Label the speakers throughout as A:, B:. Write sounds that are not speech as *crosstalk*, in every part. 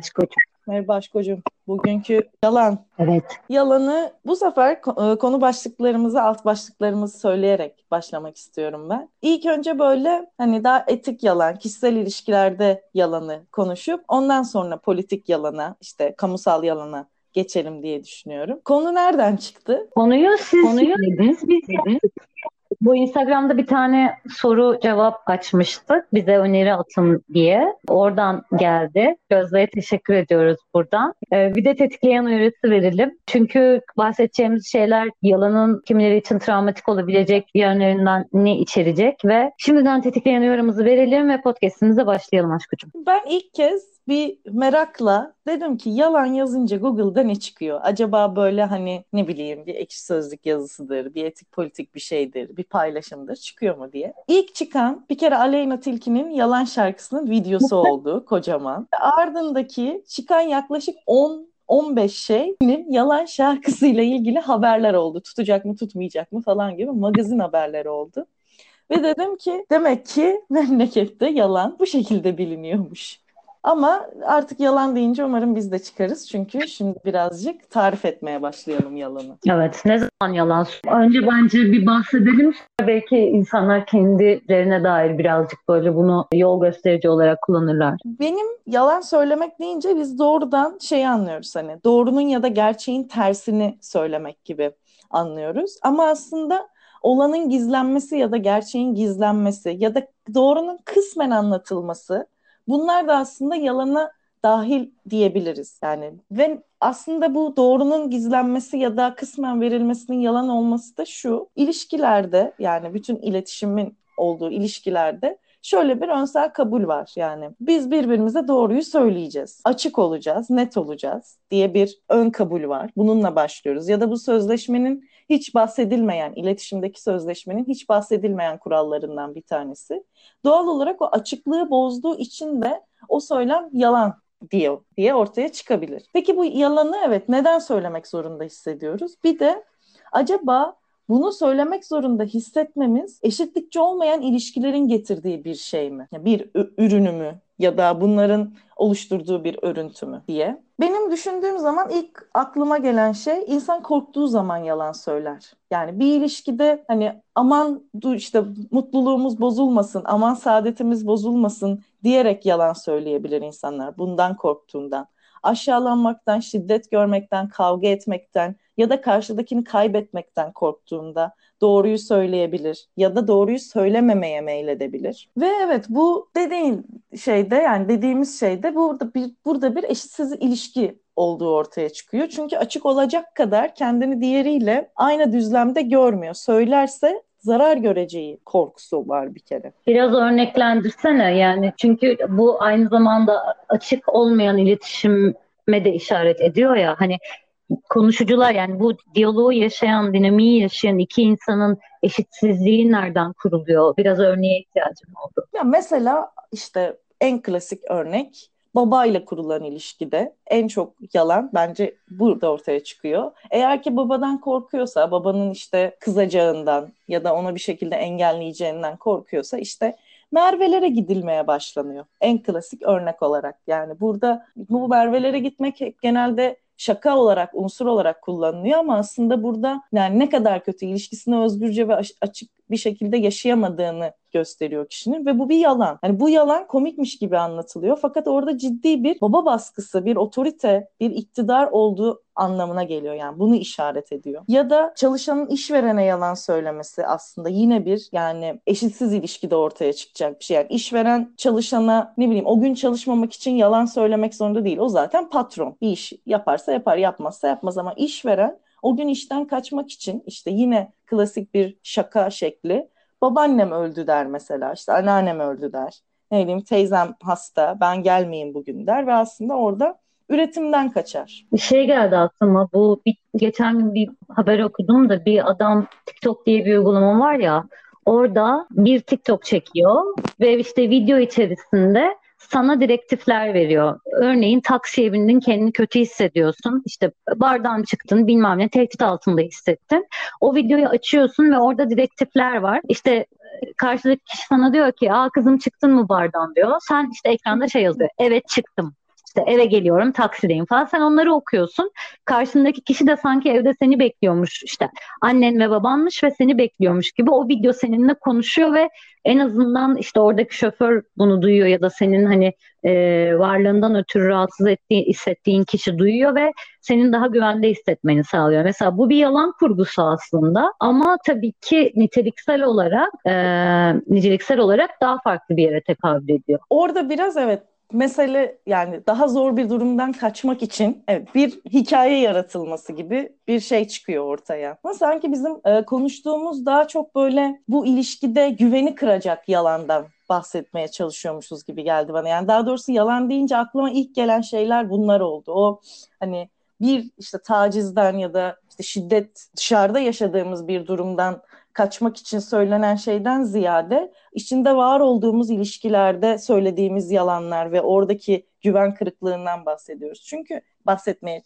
A: Escucha.
B: Merhaba Başkocuğum. Bugünkü yalan.
A: Evet.
B: Yalanı bu sefer e, konu başlıklarımızı, alt başlıklarımızı söyleyerek başlamak istiyorum ben. İlk önce böyle hani daha etik yalan, kişisel ilişkilerde yalanı konuşup ondan sonra politik yalana, işte kamusal yalana geçelim diye düşünüyorum. Konu nereden çıktı?
A: Konuyu siz Konuyu dediniz, biz yaptık. Bu Instagram'da bir tane soru cevap açmıştık. Bize öneri atın diye. Oradan geldi. Gözde'ye teşekkür ediyoruz buradan. Ee, bir de tetikleyen uyarısı verelim. Çünkü bahsedeceğimiz şeyler yalanın kimileri için travmatik olabilecek yönlerinden ne içerecek ve şimdiden tetikleyen uyarımızı verelim ve podcastimize başlayalım aşkıcığım.
B: Ben ilk kez bir merakla dedim ki yalan yazınca Google'da ne çıkıyor? Acaba böyle hani ne bileyim bir ekşi sözlük yazısıdır, bir etik politik bir şeydir, bir paylaşımdır çıkıyor mu diye. İlk çıkan bir kere Aleyna Tilki'nin Yalan şarkısının videosu oldu kocaman. Ardındaki çıkan yaklaşık 10 15 şeyin yalan şarkısıyla ilgili haberler oldu. Tutacak mı tutmayacak mı falan gibi magazin haberleri oldu. Ve dedim ki demek ki memlekette yalan bu şekilde biliniyormuş. Ama artık yalan deyince umarım biz de çıkarız. Çünkü şimdi birazcık tarif etmeye başlayalım yalanı.
A: Evet, ne zaman yalan? Önce bence bir bahsedelim. Belki insanlar kendilerine dair birazcık böyle bunu yol gösterici olarak kullanırlar.
B: Benim yalan söylemek deyince biz doğrudan şeyi anlıyoruz hani doğrunun ya da gerçeğin tersini söylemek gibi anlıyoruz. Ama aslında olanın gizlenmesi ya da gerçeğin gizlenmesi ya da doğrunun kısmen anlatılması Bunlar da aslında yalana dahil diyebiliriz. Yani ve aslında bu doğrunun gizlenmesi ya da kısmen verilmesinin yalan olması da şu. İlişkilerde yani bütün iletişimin olduğu ilişkilerde şöyle bir önsel kabul var. Yani biz birbirimize doğruyu söyleyeceğiz. Açık olacağız net olacağız diye bir ön kabul var. Bununla başlıyoruz. Ya da bu sözleşmenin hiç bahsedilmeyen iletişimdeki sözleşmenin hiç bahsedilmeyen kurallarından bir tanesi doğal olarak o açıklığı bozduğu için de o söylem yalan diyor diye ortaya çıkabilir. Peki bu yalanı evet neden söylemek zorunda hissediyoruz? Bir de acaba bunu söylemek zorunda hissetmemiz eşitlikçi olmayan ilişkilerin getirdiği bir şey mi? Bir ürünü mü ya da bunların oluşturduğu bir örüntü mü diye. Benim düşündüğüm zaman ilk aklıma gelen şey insan korktuğu zaman yalan söyler. Yani bir ilişkide hani aman işte mutluluğumuz bozulmasın, aman saadetimiz bozulmasın diyerek yalan söyleyebilir insanlar bundan korktuğundan. Aşağılanmaktan, şiddet görmekten, kavga etmekten ya da karşıdakini kaybetmekten korktuğunda doğruyu söyleyebilir ya da doğruyu söylememeye meyledebilir. Ve evet bu dediğin şeyde yani dediğimiz şeyde burada bir burada bir eşitsiz ilişki olduğu ortaya çıkıyor. Çünkü açık olacak kadar kendini diğeriyle aynı düzlemde görmüyor. Söylerse zarar göreceği korkusu var bir kere.
A: Biraz örneklendirsene yani çünkü bu aynı zamanda açık olmayan iletişime de işaret ediyor ya hani konuşucular yani bu diyaloğu yaşayan, dinamiği yaşayan iki insanın eşitsizliği nereden kuruluyor? Biraz örneğe ihtiyacım oldu.
B: Ya mesela işte en klasik örnek babayla kurulan ilişkide en çok yalan bence burada ortaya çıkıyor. Eğer ki babadan korkuyorsa, babanın işte kızacağından ya da ona bir şekilde engelleyeceğinden korkuyorsa işte Merve'lere gidilmeye başlanıyor. En klasik örnek olarak. Yani burada bu Merve'lere gitmek genelde şaka olarak, unsur olarak kullanılıyor ama aslında burada yani ne kadar kötü ilişkisini özgürce ve açık bir şekilde yaşayamadığını gösteriyor kişinin ve bu bir yalan. Yani bu yalan komikmiş gibi anlatılıyor fakat orada ciddi bir baba baskısı, bir otorite, bir iktidar olduğu anlamına geliyor yani bunu işaret ediyor. Ya da çalışanın işverene yalan söylemesi aslında yine bir yani eşitsiz ilişkide ortaya çıkacak bir şey. Yani işveren çalışana ne bileyim o gün çalışmamak için yalan söylemek zorunda değil. O zaten patron. Bir iş yaparsa yapar, yapmazsa yapmaz ama işveren o gün işten kaçmak için işte yine klasik bir şaka şekli babaannem öldü der mesela işte anneannem öldü der. Ne bileyim teyzem hasta ben gelmeyeyim bugün der ve aslında orada üretimden kaçar.
A: Bir şey geldi aklıma bu bir, geçen gün bir haber okudum da bir adam TikTok diye bir uygulama var ya Orada bir TikTok çekiyor ve işte video içerisinde sana direktifler veriyor. Örneğin taksiye bindin kendini kötü hissediyorsun. İşte bardan çıktın bilmem ne tehdit altında hissettin. O videoyu açıyorsun ve orada direktifler var. İşte e, karşıdaki kişi sana diyor ki aa kızım çıktın mı bardan diyor. Sen işte ekranda şey yazıyor. Evet çıktım. İşte eve geliyorum, taksideyim falan. Sen onları okuyorsun. Karşındaki kişi de sanki evde seni bekliyormuş işte. Annen ve babanmış ve seni bekliyormuş gibi o video seninle konuşuyor ve en azından işte oradaki şoför bunu duyuyor ya da senin hani e, varlığından ötürü rahatsız ettiği, hissettiğin kişi duyuyor ve senin daha güvende hissetmeni sağlıyor. Mesela bu bir yalan kurgusu aslında ama tabii ki niteliksel olarak e, niceliksel olarak daha farklı bir yere tekabül ediyor.
B: Orada biraz evet mesele yani daha zor bir durumdan kaçmak için evet, bir hikaye yaratılması gibi bir şey çıkıyor ortaya. Ama sanki bizim e, konuştuğumuz daha çok böyle bu ilişkide güveni kıracak yalandan bahsetmeye çalışıyormuşuz gibi geldi bana. Yani daha doğrusu yalan deyince aklıma ilk gelen şeyler bunlar oldu. O hani bir işte tacizden ya da işte şiddet dışarıda yaşadığımız bir durumdan kaçmak için söylenen şeyden ziyade içinde var olduğumuz ilişkilerde söylediğimiz yalanlar ve oradaki güven kırıklığından bahsediyoruz. Çünkü bahsetmeye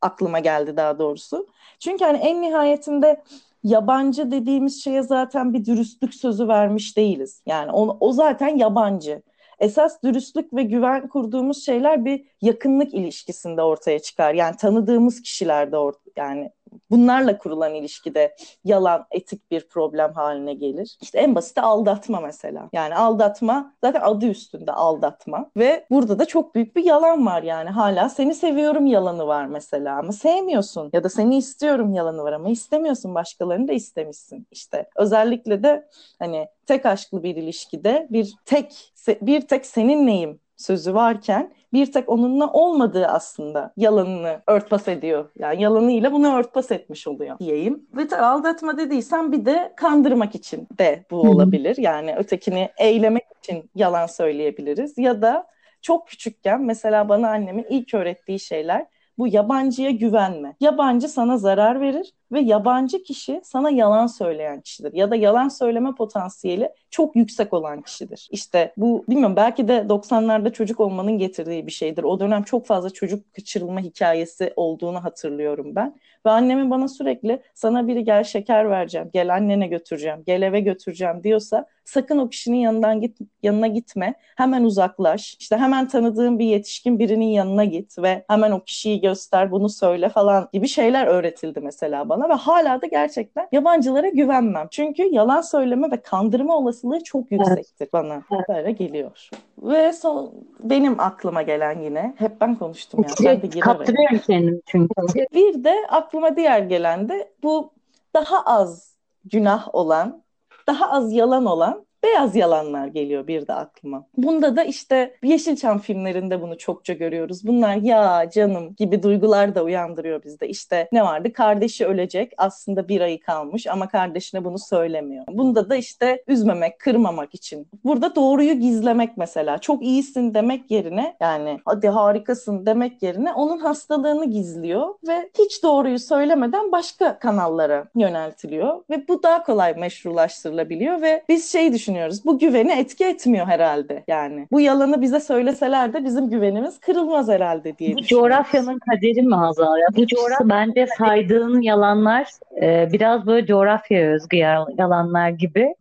B: aklıma geldi daha doğrusu. Çünkü hani en nihayetinde yabancı dediğimiz şeye zaten bir dürüstlük sözü vermiş değiliz. Yani o, o zaten yabancı. Esas dürüstlük ve güven kurduğumuz şeyler bir yakınlık ilişkisinde ortaya çıkar. Yani tanıdığımız kişilerde or yani bunlarla kurulan ilişkide yalan etik bir problem haline gelir. İşte en basiti aldatma mesela. Yani aldatma zaten adı üstünde aldatma ve burada da çok büyük bir yalan var yani hala seni seviyorum yalanı var mesela ama sevmiyorsun ya da seni istiyorum yalanı var ama istemiyorsun başkalarını da istemişsin işte. Özellikle de hani tek aşklı bir ilişkide bir tek bir tek seninleyim sözü varken bir tek onunla olmadığı aslında yalanını örtbas ediyor. Yani yalanıyla bunu örtbas etmiş oluyor diyeyim. Ve aldatma dediysem bir de kandırmak için de bu olabilir. Yani ötekini eylemek için yalan söyleyebiliriz. Ya da çok küçükken mesela bana annemin ilk öğrettiği şeyler bu yabancıya güvenme. Yabancı sana zarar verir ve yabancı kişi sana yalan söyleyen kişidir ya da yalan söyleme potansiyeli çok yüksek olan kişidir. İşte bu bilmiyorum belki de 90'larda çocuk olmanın getirdiği bir şeydir. O dönem çok fazla çocuk kaçırılma hikayesi olduğunu hatırlıyorum ben. Ve annemin bana sürekli sana biri gel şeker vereceğim, gel annene götüreceğim, gel eve götüreceğim diyorsa sakın o kişinin yanından git yanına gitme. Hemen uzaklaş. İşte hemen tanıdığın bir yetişkin birinin yanına git ve hemen o kişiyi göster, bunu söyle falan gibi şeyler öğretildi mesela bana ve hala da gerçekten yabancılara güvenmem. Çünkü yalan söyleme ve kandırma olasılığı çok yüksektir evet. bana. Evet. Böyle geliyor. Ve son benim aklıma gelen yine hep ben konuştum ya. Sen de
A: Kaptırıyorum kendimi çünkü. *laughs*
B: Bir de aklıma diğer gelen de bu daha az günah olan, daha az yalan olan beyaz yalanlar geliyor bir de aklıma. Bunda da işte Yeşilçam filmlerinde bunu çokça görüyoruz. Bunlar ya canım gibi duygular da uyandırıyor bizde. İşte ne vardı? Kardeşi ölecek. Aslında bir ayı kalmış ama kardeşine bunu söylemiyor. Bunda da işte üzmemek, kırmamak için. Burada doğruyu gizlemek mesela. Çok iyisin demek yerine yani hadi harikasın demek yerine onun hastalığını gizliyor ve hiç doğruyu söylemeden başka kanallara yöneltiliyor ve bu daha kolay meşrulaştırılabiliyor ve biz şey düşünüyoruz düşünüyoruz. Bu güveni etki etmiyor herhalde yani. Bu yalanı bize söyleseler de bizim güvenimiz kırılmaz herhalde diye
A: Bu coğrafyanın kaderi mi Hazal ya? Bu coğrafya bence saydığın yalanlar e, biraz böyle coğrafya özgü yalanlar gibi.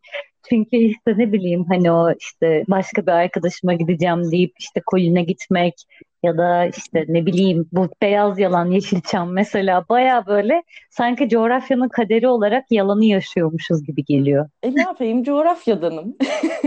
A: Çünkü işte ne bileyim hani o işte başka bir arkadaşıma gideceğim deyip işte koyuna gitmek ya da işte ne bileyim bu beyaz yalan Yeşilçam mesela baya böyle sanki coğrafyanın kaderi olarak yalanı yaşıyormuşuz gibi geliyor.
B: E ne yapayım coğrafyadanım.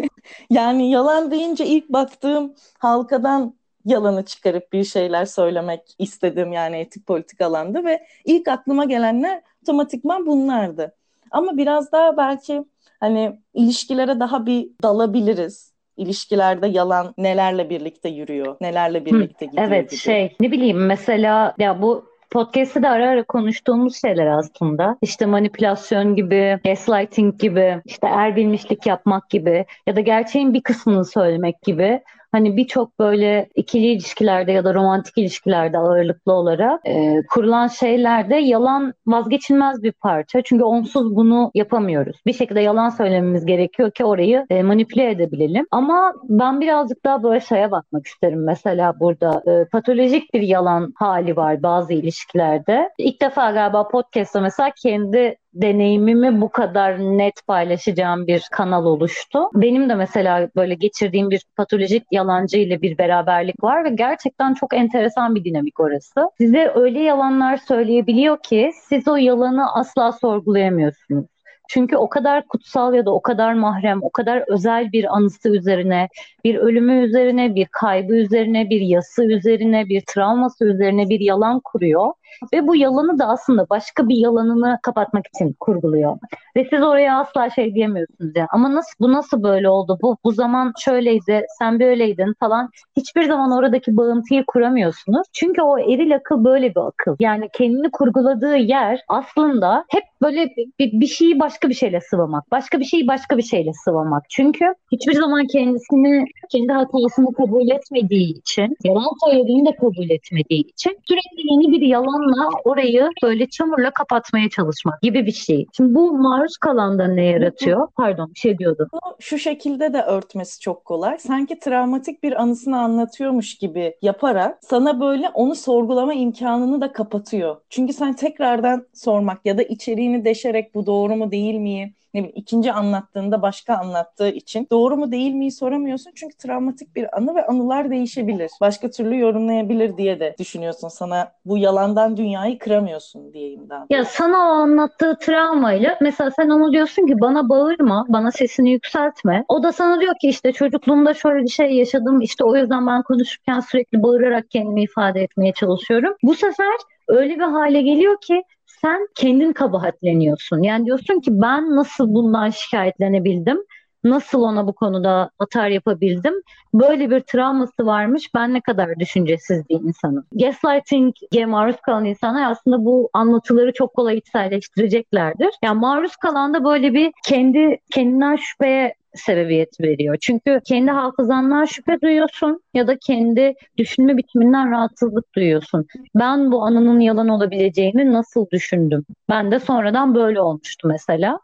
B: *laughs* yani yalan deyince ilk baktığım halkadan yalanı çıkarıp bir şeyler söylemek istedim yani etik politik alanda ve ilk aklıma gelenler otomatikman bunlardı. Ama biraz daha belki hani ilişkilere daha bir dalabiliriz. İlişkilerde yalan nelerle birlikte yürüyor, nelerle birlikte gidiyor
A: Evet
B: gibi.
A: şey ne bileyim mesela ya bu podcast'te de ara ara konuştuğumuz şeyler aslında. İşte manipülasyon gibi, gaslighting gibi, işte er bilmişlik yapmak gibi ya da gerçeğin bir kısmını söylemek gibi. Hani birçok böyle ikili ilişkilerde ya da romantik ilişkilerde ağırlıklı olarak e, kurulan şeylerde yalan vazgeçilmez bir parça. Çünkü onsuz bunu yapamıyoruz. Bir şekilde yalan söylememiz gerekiyor ki orayı e, manipüle edebilelim. Ama ben birazcık daha böyle şeye bakmak isterim. Mesela burada e, patolojik bir yalan hali var bazı ilişkilerde. İlk defa galiba podcast'ta mesela kendi deneyimimi bu kadar net paylaşacağım bir kanal oluştu. Benim de mesela böyle geçirdiğim bir patolojik yalancı ile bir beraberlik var ve gerçekten çok enteresan bir dinamik orası. Size öyle yalanlar söyleyebiliyor ki siz o yalanı asla sorgulayamıyorsunuz. Çünkü o kadar kutsal ya da o kadar mahrem, o kadar özel bir anısı üzerine, bir ölümü üzerine, bir kaybı üzerine, bir yası üzerine, bir travması üzerine bir yalan kuruyor. Ve bu yalanı da aslında başka bir yalanını kapatmak için kurguluyor. Ve siz oraya asla şey diyemiyorsunuz ya. Ama nasıl bu nasıl böyle oldu? Bu bu zaman şöyleydi, sen böyleydin falan. Hiçbir zaman oradaki bağıntıyı kuramıyorsunuz. Çünkü o eril akıl böyle bir akıl. Yani kendini kurguladığı yer aslında hep böyle bir, bir şeyi başka bir şeyle sıvamak. Başka bir şeyi başka bir şeyle sıvamak. Çünkü hiçbir zaman kendisini, kendi hatasını kabul etmediği için, yalan söylediğini de kabul etmediği için sürekli yeni bir yalanla orayı böyle çamurla kapatmaya çalışmak gibi bir şey. Şimdi bu maruz kalanda ne yaratıyor? Pardon bir şey diyordum.
B: Şu şekilde de örtmesi çok kolay. Sanki travmatik bir anısını anlatıyormuş gibi yaparak sana böyle onu sorgulama imkanını da kapatıyor. Çünkü sen tekrardan sormak ya da içeriğini deşerek bu doğru mu değil mi? Ne bileyim ikinci anlattığında başka anlattığı için doğru mu değil miyi soramıyorsun çünkü travmatik bir anı ve anılar değişebilir. Başka türlü yorumlayabilir diye de düşünüyorsun. Sana bu yalandan dünyayı kıramıyorsun diyeyim daha.
A: Ya sana o anlattığı travmayla mesela sen onu diyorsun ki bana bağırma, bana sesini yükseltme. O da sana diyor ki işte çocukluğumda şöyle bir şey yaşadım işte o yüzden ben konuşurken sürekli bağırarak kendimi ifade etmeye çalışıyorum. Bu sefer öyle bir hale geliyor ki sen kendin kabahatleniyorsun. Yani diyorsun ki ben nasıl bundan şikayetlenebildim? Nasıl ona bu konuda atar yapabildim? Böyle bir travması varmış. Ben ne kadar düşüncesiz bir insanım. Gaslighting'e maruz kalan insanlar aslında bu anlatıları çok kolay içselleştireceklerdir. Yani maruz kalan da böyle bir kendi kendinden şüpheye sebebiyet veriyor. Çünkü kendi hafızandan şüphe duyuyorsun ya da kendi düşünme biçiminden rahatsızlık duyuyorsun. Ben bu anının yalan olabileceğini nasıl düşündüm? Ben de sonradan böyle olmuştu mesela.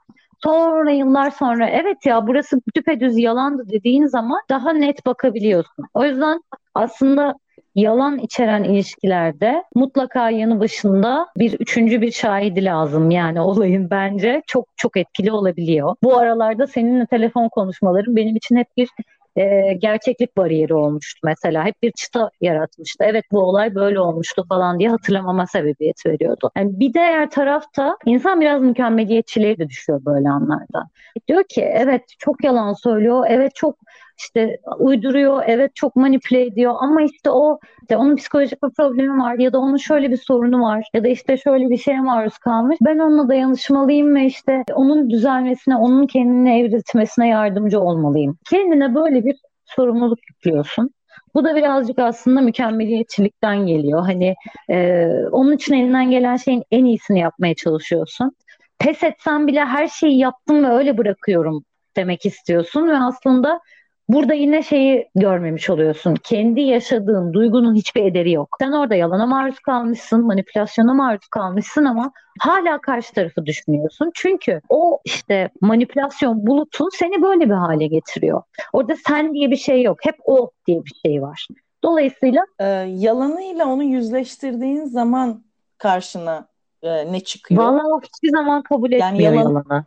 A: Sonra yıllar sonra evet ya burası düpedüz yalandı dediğin zaman daha net bakabiliyorsun. O yüzden aslında yalan içeren ilişkilerde mutlaka yanı başında bir üçüncü bir şahidi lazım yani olayın bence çok çok etkili olabiliyor. Bu aralarda seninle telefon konuşmaların benim için hep bir e, gerçeklik bariyeri olmuştu mesela. Hep bir çıta yaratmıştı. Evet bu olay böyle olmuştu falan diye hatırlamama sebebiyet veriyordu. Yani bir diğer tarafta insan biraz mükemmeliyetçiliğe de düşüyor böyle anlarda. Diyor ki evet çok yalan söylüyor. Evet çok işte uyduruyor, evet çok manipüle ediyor ama işte o işte onun psikolojik bir problemi var ya da onun şöyle bir sorunu var ya da işte şöyle bir şeye maruz kalmış. Ben onunla dayanışmalıyım ve işte onun düzelmesine, onun kendini evrilmesine yardımcı olmalıyım. Kendine böyle bir sorumluluk yüklüyorsun. Bu da birazcık aslında mükemmeliyetçilikten geliyor. Hani e, onun için elinden gelen şeyin en iyisini yapmaya çalışıyorsun. Pes etsem bile her şeyi yaptım ve öyle bırakıyorum demek istiyorsun ve aslında Burada yine şeyi görmemiş oluyorsun. Kendi yaşadığın duygunun hiçbir ederi yok. Sen orada yalana maruz kalmışsın, manipülasyona maruz kalmışsın ama hala karşı tarafı düşünüyorsun. Çünkü o işte manipülasyon bulutu seni böyle bir hale getiriyor. Orada sen diye bir şey yok. Hep o diye bir şey var. Dolayısıyla
B: e, yalanıyla onu yüzleştirdiğin zaman karşına e, ne çıkıyor?
A: Vallahi hiçbir zaman kabul etmiyor yani yalan... yalanı.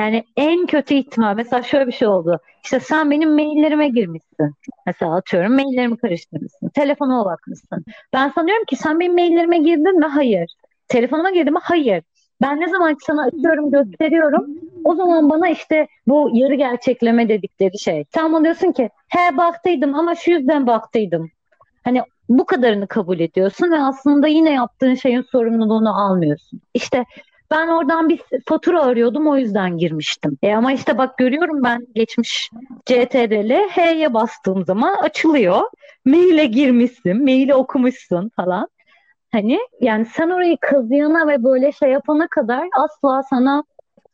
A: Yani en kötü ihtimal mesela şöyle bir şey oldu. İşte sen benim maillerime girmişsin. Mesela atıyorum maillerimi karıştırmışsın. Telefonuma bakmışsın. Ben sanıyorum ki sen benim maillerime girdin mi? Hayır. Telefonuma girdin mi? Hayır. Ben ne zaman ki sana açıyorum gösteriyorum o zaman bana işte bu yarı gerçekleme dedikleri şey. Sen bana ki he baktıydım ama şu yüzden baktıydım. Hani bu kadarını kabul ediyorsun ve aslında yine yaptığın şeyin sorumluluğunu almıyorsun. İşte ben oradan bir fatura arıyordum o yüzden girmiştim. E ama işte bak görüyorum ben geçmiş CTRL H'ye bastığım zaman açılıyor. Maile girmişsin, maili okumuşsun falan. Hani yani sen orayı kazıyana ve böyle şey yapana kadar asla sana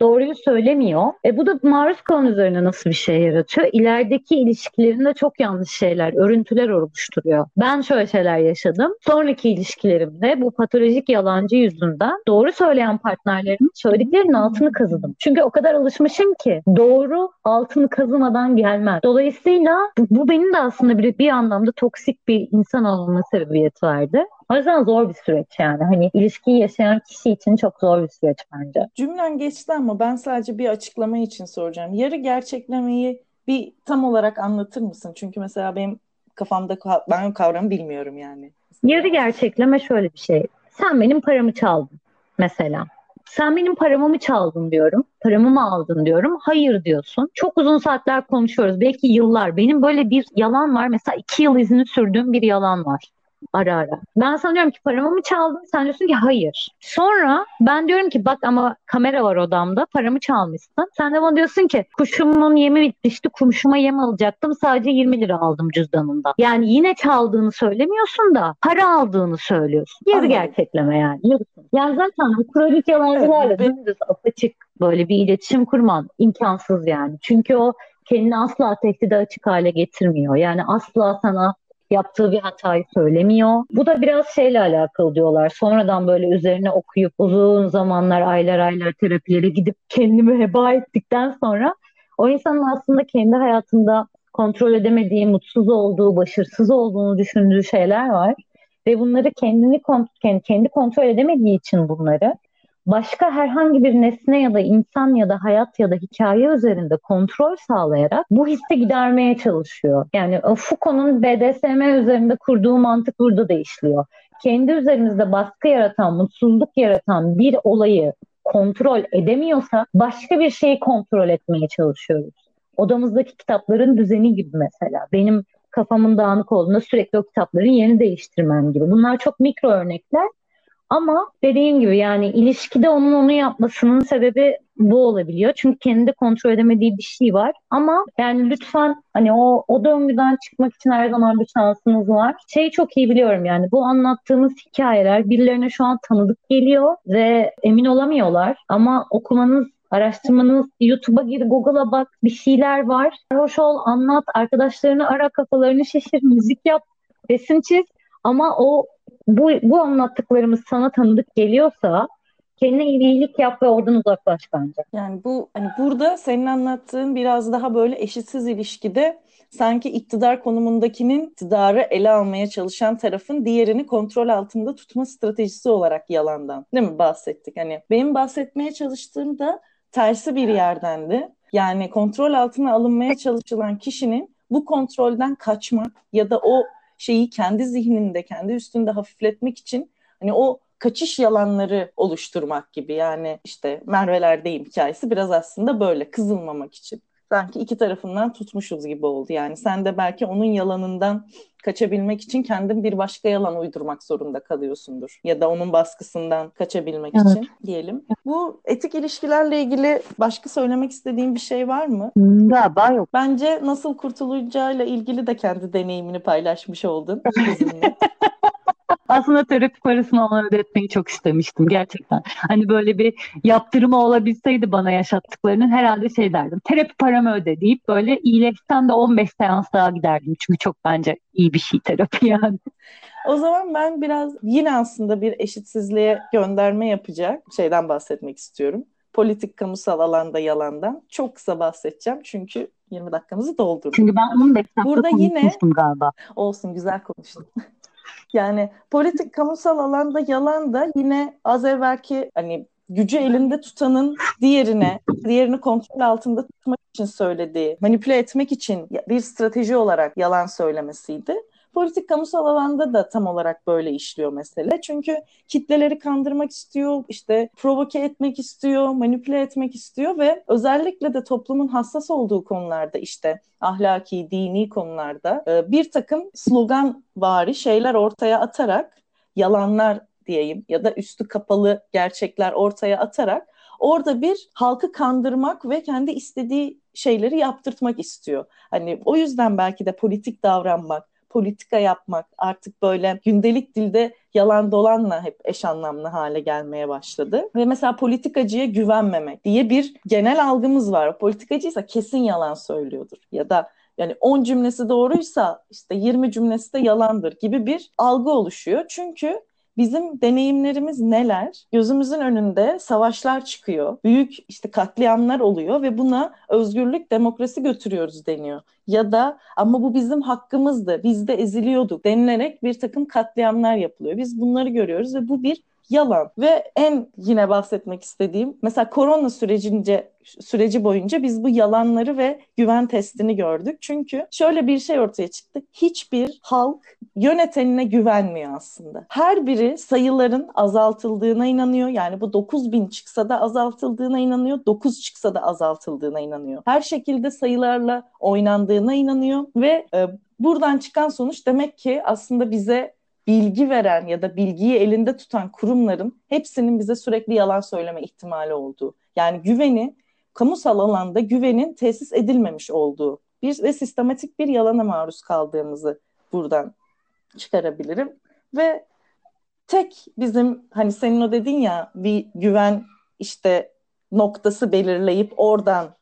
A: doğruyu söylemiyor. E bu da maruz kalan üzerine nasıl bir şey yaratıyor? İlerideki ilişkilerinde çok yanlış şeyler, örüntüler oluşturuyor. Ben şöyle şeyler yaşadım. Sonraki ilişkilerimde bu patolojik yalancı yüzünden doğru söyleyen partnerlerimin söylediklerinin altını kazıdım. Çünkü o kadar alışmışım ki doğru altını kazımadan gelmez. Dolayısıyla bu, bu benim de aslında bir, bir anlamda toksik bir insan olma sebebiyet verdi. O yüzden zor bir süreç yani. Hani ilişkiyi yaşayan kişi için çok zor bir süreç bence.
B: Cümlen geçti ama ben sadece bir açıklama için soracağım. Yarı gerçeklemeyi bir tam olarak anlatır mısın? Çünkü mesela benim kafamda ben kavramı bilmiyorum yani.
A: Yarı gerçekleme şöyle bir şey. Sen benim paramı çaldın mesela. Sen benim paramı mı çaldın diyorum. Paramı mı aldın diyorum. Hayır diyorsun. Çok uzun saatler konuşuyoruz. Belki yıllar. Benim böyle bir yalan var. Mesela iki yıl izini sürdüğüm bir yalan var ara ara. Ben sanıyorum ki paramı mı çaldın? Sen diyorsun ki hayır. Sonra ben diyorum ki bak ama kamera var odamda paramı çalmışsın. Sen de bana diyorsun ki kuşumun yemi bitmişti kuşuma yem alacaktım sadece 20 lira aldım cüzdanında. Yani yine çaldığını söylemiyorsun da para aldığını söylüyorsun. Yarı gerçekleme yani. Yarısın. Yani zaten bu kronik yalancılarla evet, dümdüz apaçık böyle bir iletişim kurman imkansız yani. Çünkü o kendini asla tehdide açık hale getirmiyor. Yani asla sana yaptığı bir hatayı söylemiyor. Bu da biraz şeyle alakalı diyorlar. Sonradan böyle üzerine okuyup uzun zamanlar, aylar aylar terapilere gidip kendimi heba ettikten sonra o insanın aslında kendi hayatında kontrol edemediği, mutsuz olduğu, başarısız olduğunu düşündüğü şeyler var. Ve bunları kendini kendi kontrol edemediği için bunları başka herhangi bir nesne ya da insan ya da hayat ya da hikaye üzerinde kontrol sağlayarak bu hissi gidermeye çalışıyor. Yani Foucault'un BDSM üzerinde kurduğu mantık burada da işliyor. Kendi üzerimizde baskı yaratan, mutsuzluk yaratan bir olayı kontrol edemiyorsa başka bir şeyi kontrol etmeye çalışıyoruz. Odamızdaki kitapların düzeni gibi mesela. Benim kafamın dağınık olduğunda sürekli o kitapların yerini değiştirmem gibi. Bunlar çok mikro örnekler ama dediğim gibi yani ilişkide onun onu yapmasının sebebi bu olabiliyor. Çünkü kendi kontrol edemediği bir şey var. Ama yani lütfen hani o, o döngüden çıkmak için her zaman bir şansınız var. Şeyi çok iyi biliyorum yani bu anlattığımız hikayeler birilerine şu an tanıdık geliyor ve emin olamıyorlar. Ama okumanız araştırmanız, YouTube'a gir, Google'a bak, bir şeyler var. Hoş ol, anlat, arkadaşlarını ara, kafalarını şişir, müzik yap, resim çiz. Ama o bu, bu anlattıklarımız sana tanıdık geliyorsa kendine iyilik yap ve oradan uzaklaş bence.
B: Yani bu hani burada senin anlattığın biraz daha böyle eşitsiz ilişkide sanki iktidar konumundakinin iktidarı ele almaya çalışan tarafın diğerini kontrol altında tutma stratejisi olarak yalandan değil mi bahsettik? Hani benim bahsetmeye çalıştığım da tersi bir yerdendi. Yani kontrol altına alınmaya çalışılan kişinin bu kontrolden kaçmak ya da o şeyi kendi zihninde, kendi üstünde hafifletmek için hani o kaçış yalanları oluşturmak gibi. Yani işte Merve'lerdeyim hikayesi biraz aslında böyle kızılmamak için. Sanki iki tarafından tutmuşuz gibi oldu. Yani sen de belki onun yalanından kaçabilmek için kendin bir başka yalan uydurmak zorunda kalıyorsundur. Ya da onun baskısından kaçabilmek evet. için diyelim. Bu etik ilişkilerle ilgili başka söylemek istediğin bir şey var mı?
A: Hmm, galiba yok.
B: Bence nasıl kurtulacağıyla ilgili de kendi deneyimini paylaşmış oldun *laughs* bizimle.
A: Aslında terapi parasını ona ödetmeyi çok istemiştim gerçekten. Hani böyle bir yaptırımı olabilseydi bana yaşattıklarının herhalde şey derdim. Terapi paramı öde deyip böyle iyileşsem de 15 seans daha giderdim. Çünkü çok bence iyi bir şey terapi *laughs* yani.
B: O zaman ben biraz yine aslında bir eşitsizliğe gönderme yapacak şeyden bahsetmek istiyorum. Politik kamusal alanda yalandan. Çok kısa bahsedeceğim çünkü 20 dakikamızı doldurduk.
A: Çünkü ben 15 dakika Burada yine galiba.
B: Olsun güzel konuştum. Yani politik kamusal alanda yalan da yine az evvelki hani gücü elinde tutanın diğerine, diğerini kontrol altında tutmak için söylediği, manipüle etmek için bir strateji olarak yalan söylemesiydi. Politik kamusal alanda da tam olarak böyle işliyor mesele. Çünkü kitleleri kandırmak istiyor, işte provoke etmek istiyor, manipüle etmek istiyor ve özellikle de toplumun hassas olduğu konularda işte ahlaki, dini konularda e, bir takım slogan vari şeyler ortaya atarak yalanlar diyeyim ya da üstü kapalı gerçekler ortaya atarak orada bir halkı kandırmak ve kendi istediği şeyleri yaptırtmak istiyor. Hani o yüzden belki de politik davranmak, politika yapmak artık böyle gündelik dilde yalan dolanla hep eş anlamlı hale gelmeye başladı. Ve mesela politikacıya güvenmemek diye bir genel algımız var. Politikacıysa kesin yalan söylüyordur ya da yani 10 cümlesi doğruysa işte 20 cümlesi de yalandır gibi bir algı oluşuyor. Çünkü Bizim deneyimlerimiz neler? Gözümüzün önünde savaşlar çıkıyor. Büyük işte katliamlar oluyor ve buna özgürlük, demokrasi götürüyoruz deniyor. Ya da ama bu bizim hakkımızdı, biz de eziliyorduk denilerek bir takım katliamlar yapılıyor. Biz bunları görüyoruz ve bu bir yalan. Ve en yine bahsetmek istediğim mesela korona sürecince süreci boyunca biz bu yalanları ve güven testini gördük. Çünkü şöyle bir şey ortaya çıktı. Hiçbir halk yönetenine güvenmiyor aslında. Her biri sayıların azaltıldığına inanıyor. Yani bu 9 bin çıksa da azaltıldığına inanıyor. 9 çıksa da azaltıldığına inanıyor. Her şekilde sayılarla oynandığına inanıyor ve e, buradan çıkan sonuç demek ki aslında bize bilgi veren ya da bilgiyi elinde tutan kurumların hepsinin bize sürekli yalan söyleme ihtimali olduğu. Yani güveni, kamusal alanda güvenin tesis edilmemiş olduğu bir ve sistematik bir yalana maruz kaldığımızı buradan çıkarabilirim. Ve tek bizim hani senin o dedin ya bir güven işte noktası belirleyip oradan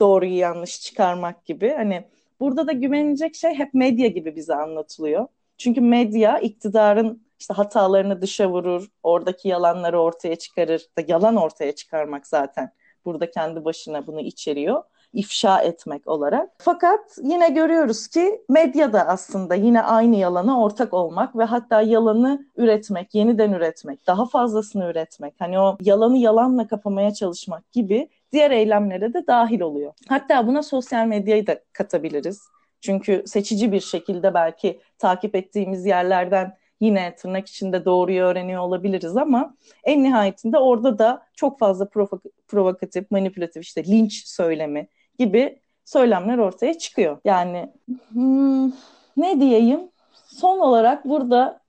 B: doğruyu yanlış çıkarmak gibi hani burada da güvenilecek şey hep medya gibi bize anlatılıyor. Çünkü medya iktidarın işte hatalarını dışa vurur, oradaki yalanları ortaya çıkarır. Da yalan ortaya çıkarmak zaten burada kendi başına bunu içeriyor ifşa etmek olarak. Fakat yine görüyoruz ki medya da aslında yine aynı yalana ortak olmak ve hatta yalanı üretmek, yeniden üretmek, daha fazlasını üretmek, hani o yalanı yalanla kapamaya çalışmak gibi diğer eylemlere de dahil oluyor. Hatta buna sosyal medyayı da katabiliriz. Çünkü seçici bir şekilde belki takip ettiğimiz yerlerden yine tırnak içinde doğruyu öğreniyor olabiliriz ama en nihayetinde orada da çok fazla provok- provokatif, manipülatif işte linç söylemi gibi söylemler ortaya çıkıyor. Yani hmm, ne diyeyim? Son olarak burada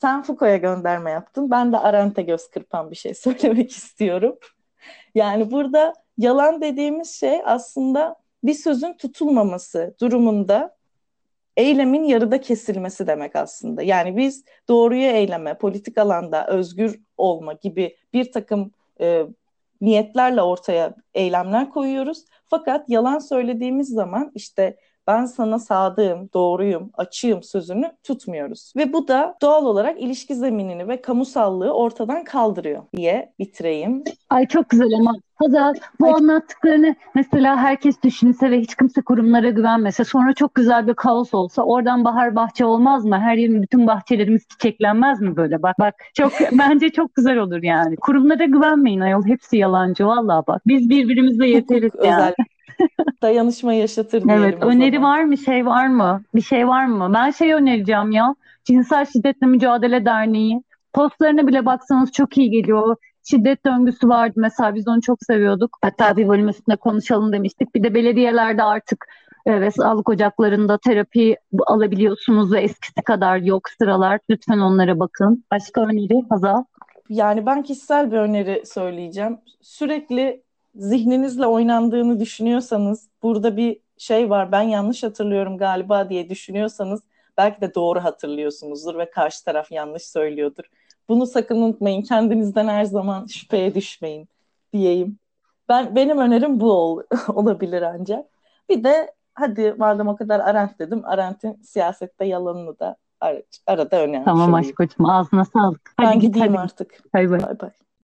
B: sen Foucault'a gönderme yaptın. Ben de Arendt'e göz kırpan bir şey *laughs* söylemek istiyorum. Yani burada yalan dediğimiz şey aslında bir sözün tutulmaması durumunda eylemin yarıda kesilmesi demek aslında. Yani biz doğruyu eyleme, politik alanda özgür olma gibi bir takım e, niyetlerle ortaya eylemler koyuyoruz. Fakat yalan söylediğimiz zaman işte ben sana sadığım, doğruyum, açığım sözünü tutmuyoruz. Ve bu da doğal olarak ilişki zeminini ve kamusallığı ortadan kaldırıyor diye bitireyim.
A: Ay çok güzel ama Hazal bu Ay. anlattıklarını mesela herkes düşünse ve hiç kimse kurumlara güvenmese sonra çok güzel bir kaos olsa oradan bahar bahçe olmaz mı? Her yerin bütün bahçelerimiz çiçeklenmez mi böyle? Bak bak çok *laughs* bence çok güzel olur yani. Kurumlara güvenmeyin ayol hepsi yalancı vallahi bak. Biz birbirimizle yeteriz yani. *laughs*
B: Dayanışma yaşatır diyelim.
A: Evet, öneri var mı? Şey var mı? Bir şey var mı? Ben şey önereceğim ya. Cinsel Şiddetle Mücadele Derneği. Postlarına bile baksanız çok iyi geliyor. Şiddet döngüsü vardı mesela biz onu çok seviyorduk. Hatta bir bölüm üstünde konuşalım demiştik. Bir de belediyelerde artık ve sağlık ocaklarında terapi alabiliyorsunuz ve eskisi kadar yok sıralar. Lütfen onlara bakın. Başka öneri Hazal?
B: Yani ben kişisel bir öneri söyleyeceğim. Sürekli zihninizle oynandığını düşünüyorsanız burada bir şey var ben yanlış hatırlıyorum galiba diye düşünüyorsanız belki de doğru hatırlıyorsunuzdur ve karşı taraf yanlış söylüyordur. Bunu sakın unutmayın. Kendinizden her zaman şüpheye düşmeyin diyeyim. Ben benim önerim bu ol, *laughs* olabilir ancak. Bir de hadi madem o kadar Arendt dedim. Arendt'in siyasette yalanını da ar- arada önemli.
A: Tamam aşkocuğum ağzına sağlık.
B: Hadi ben gideyim hadi. artık.
A: Bay bay.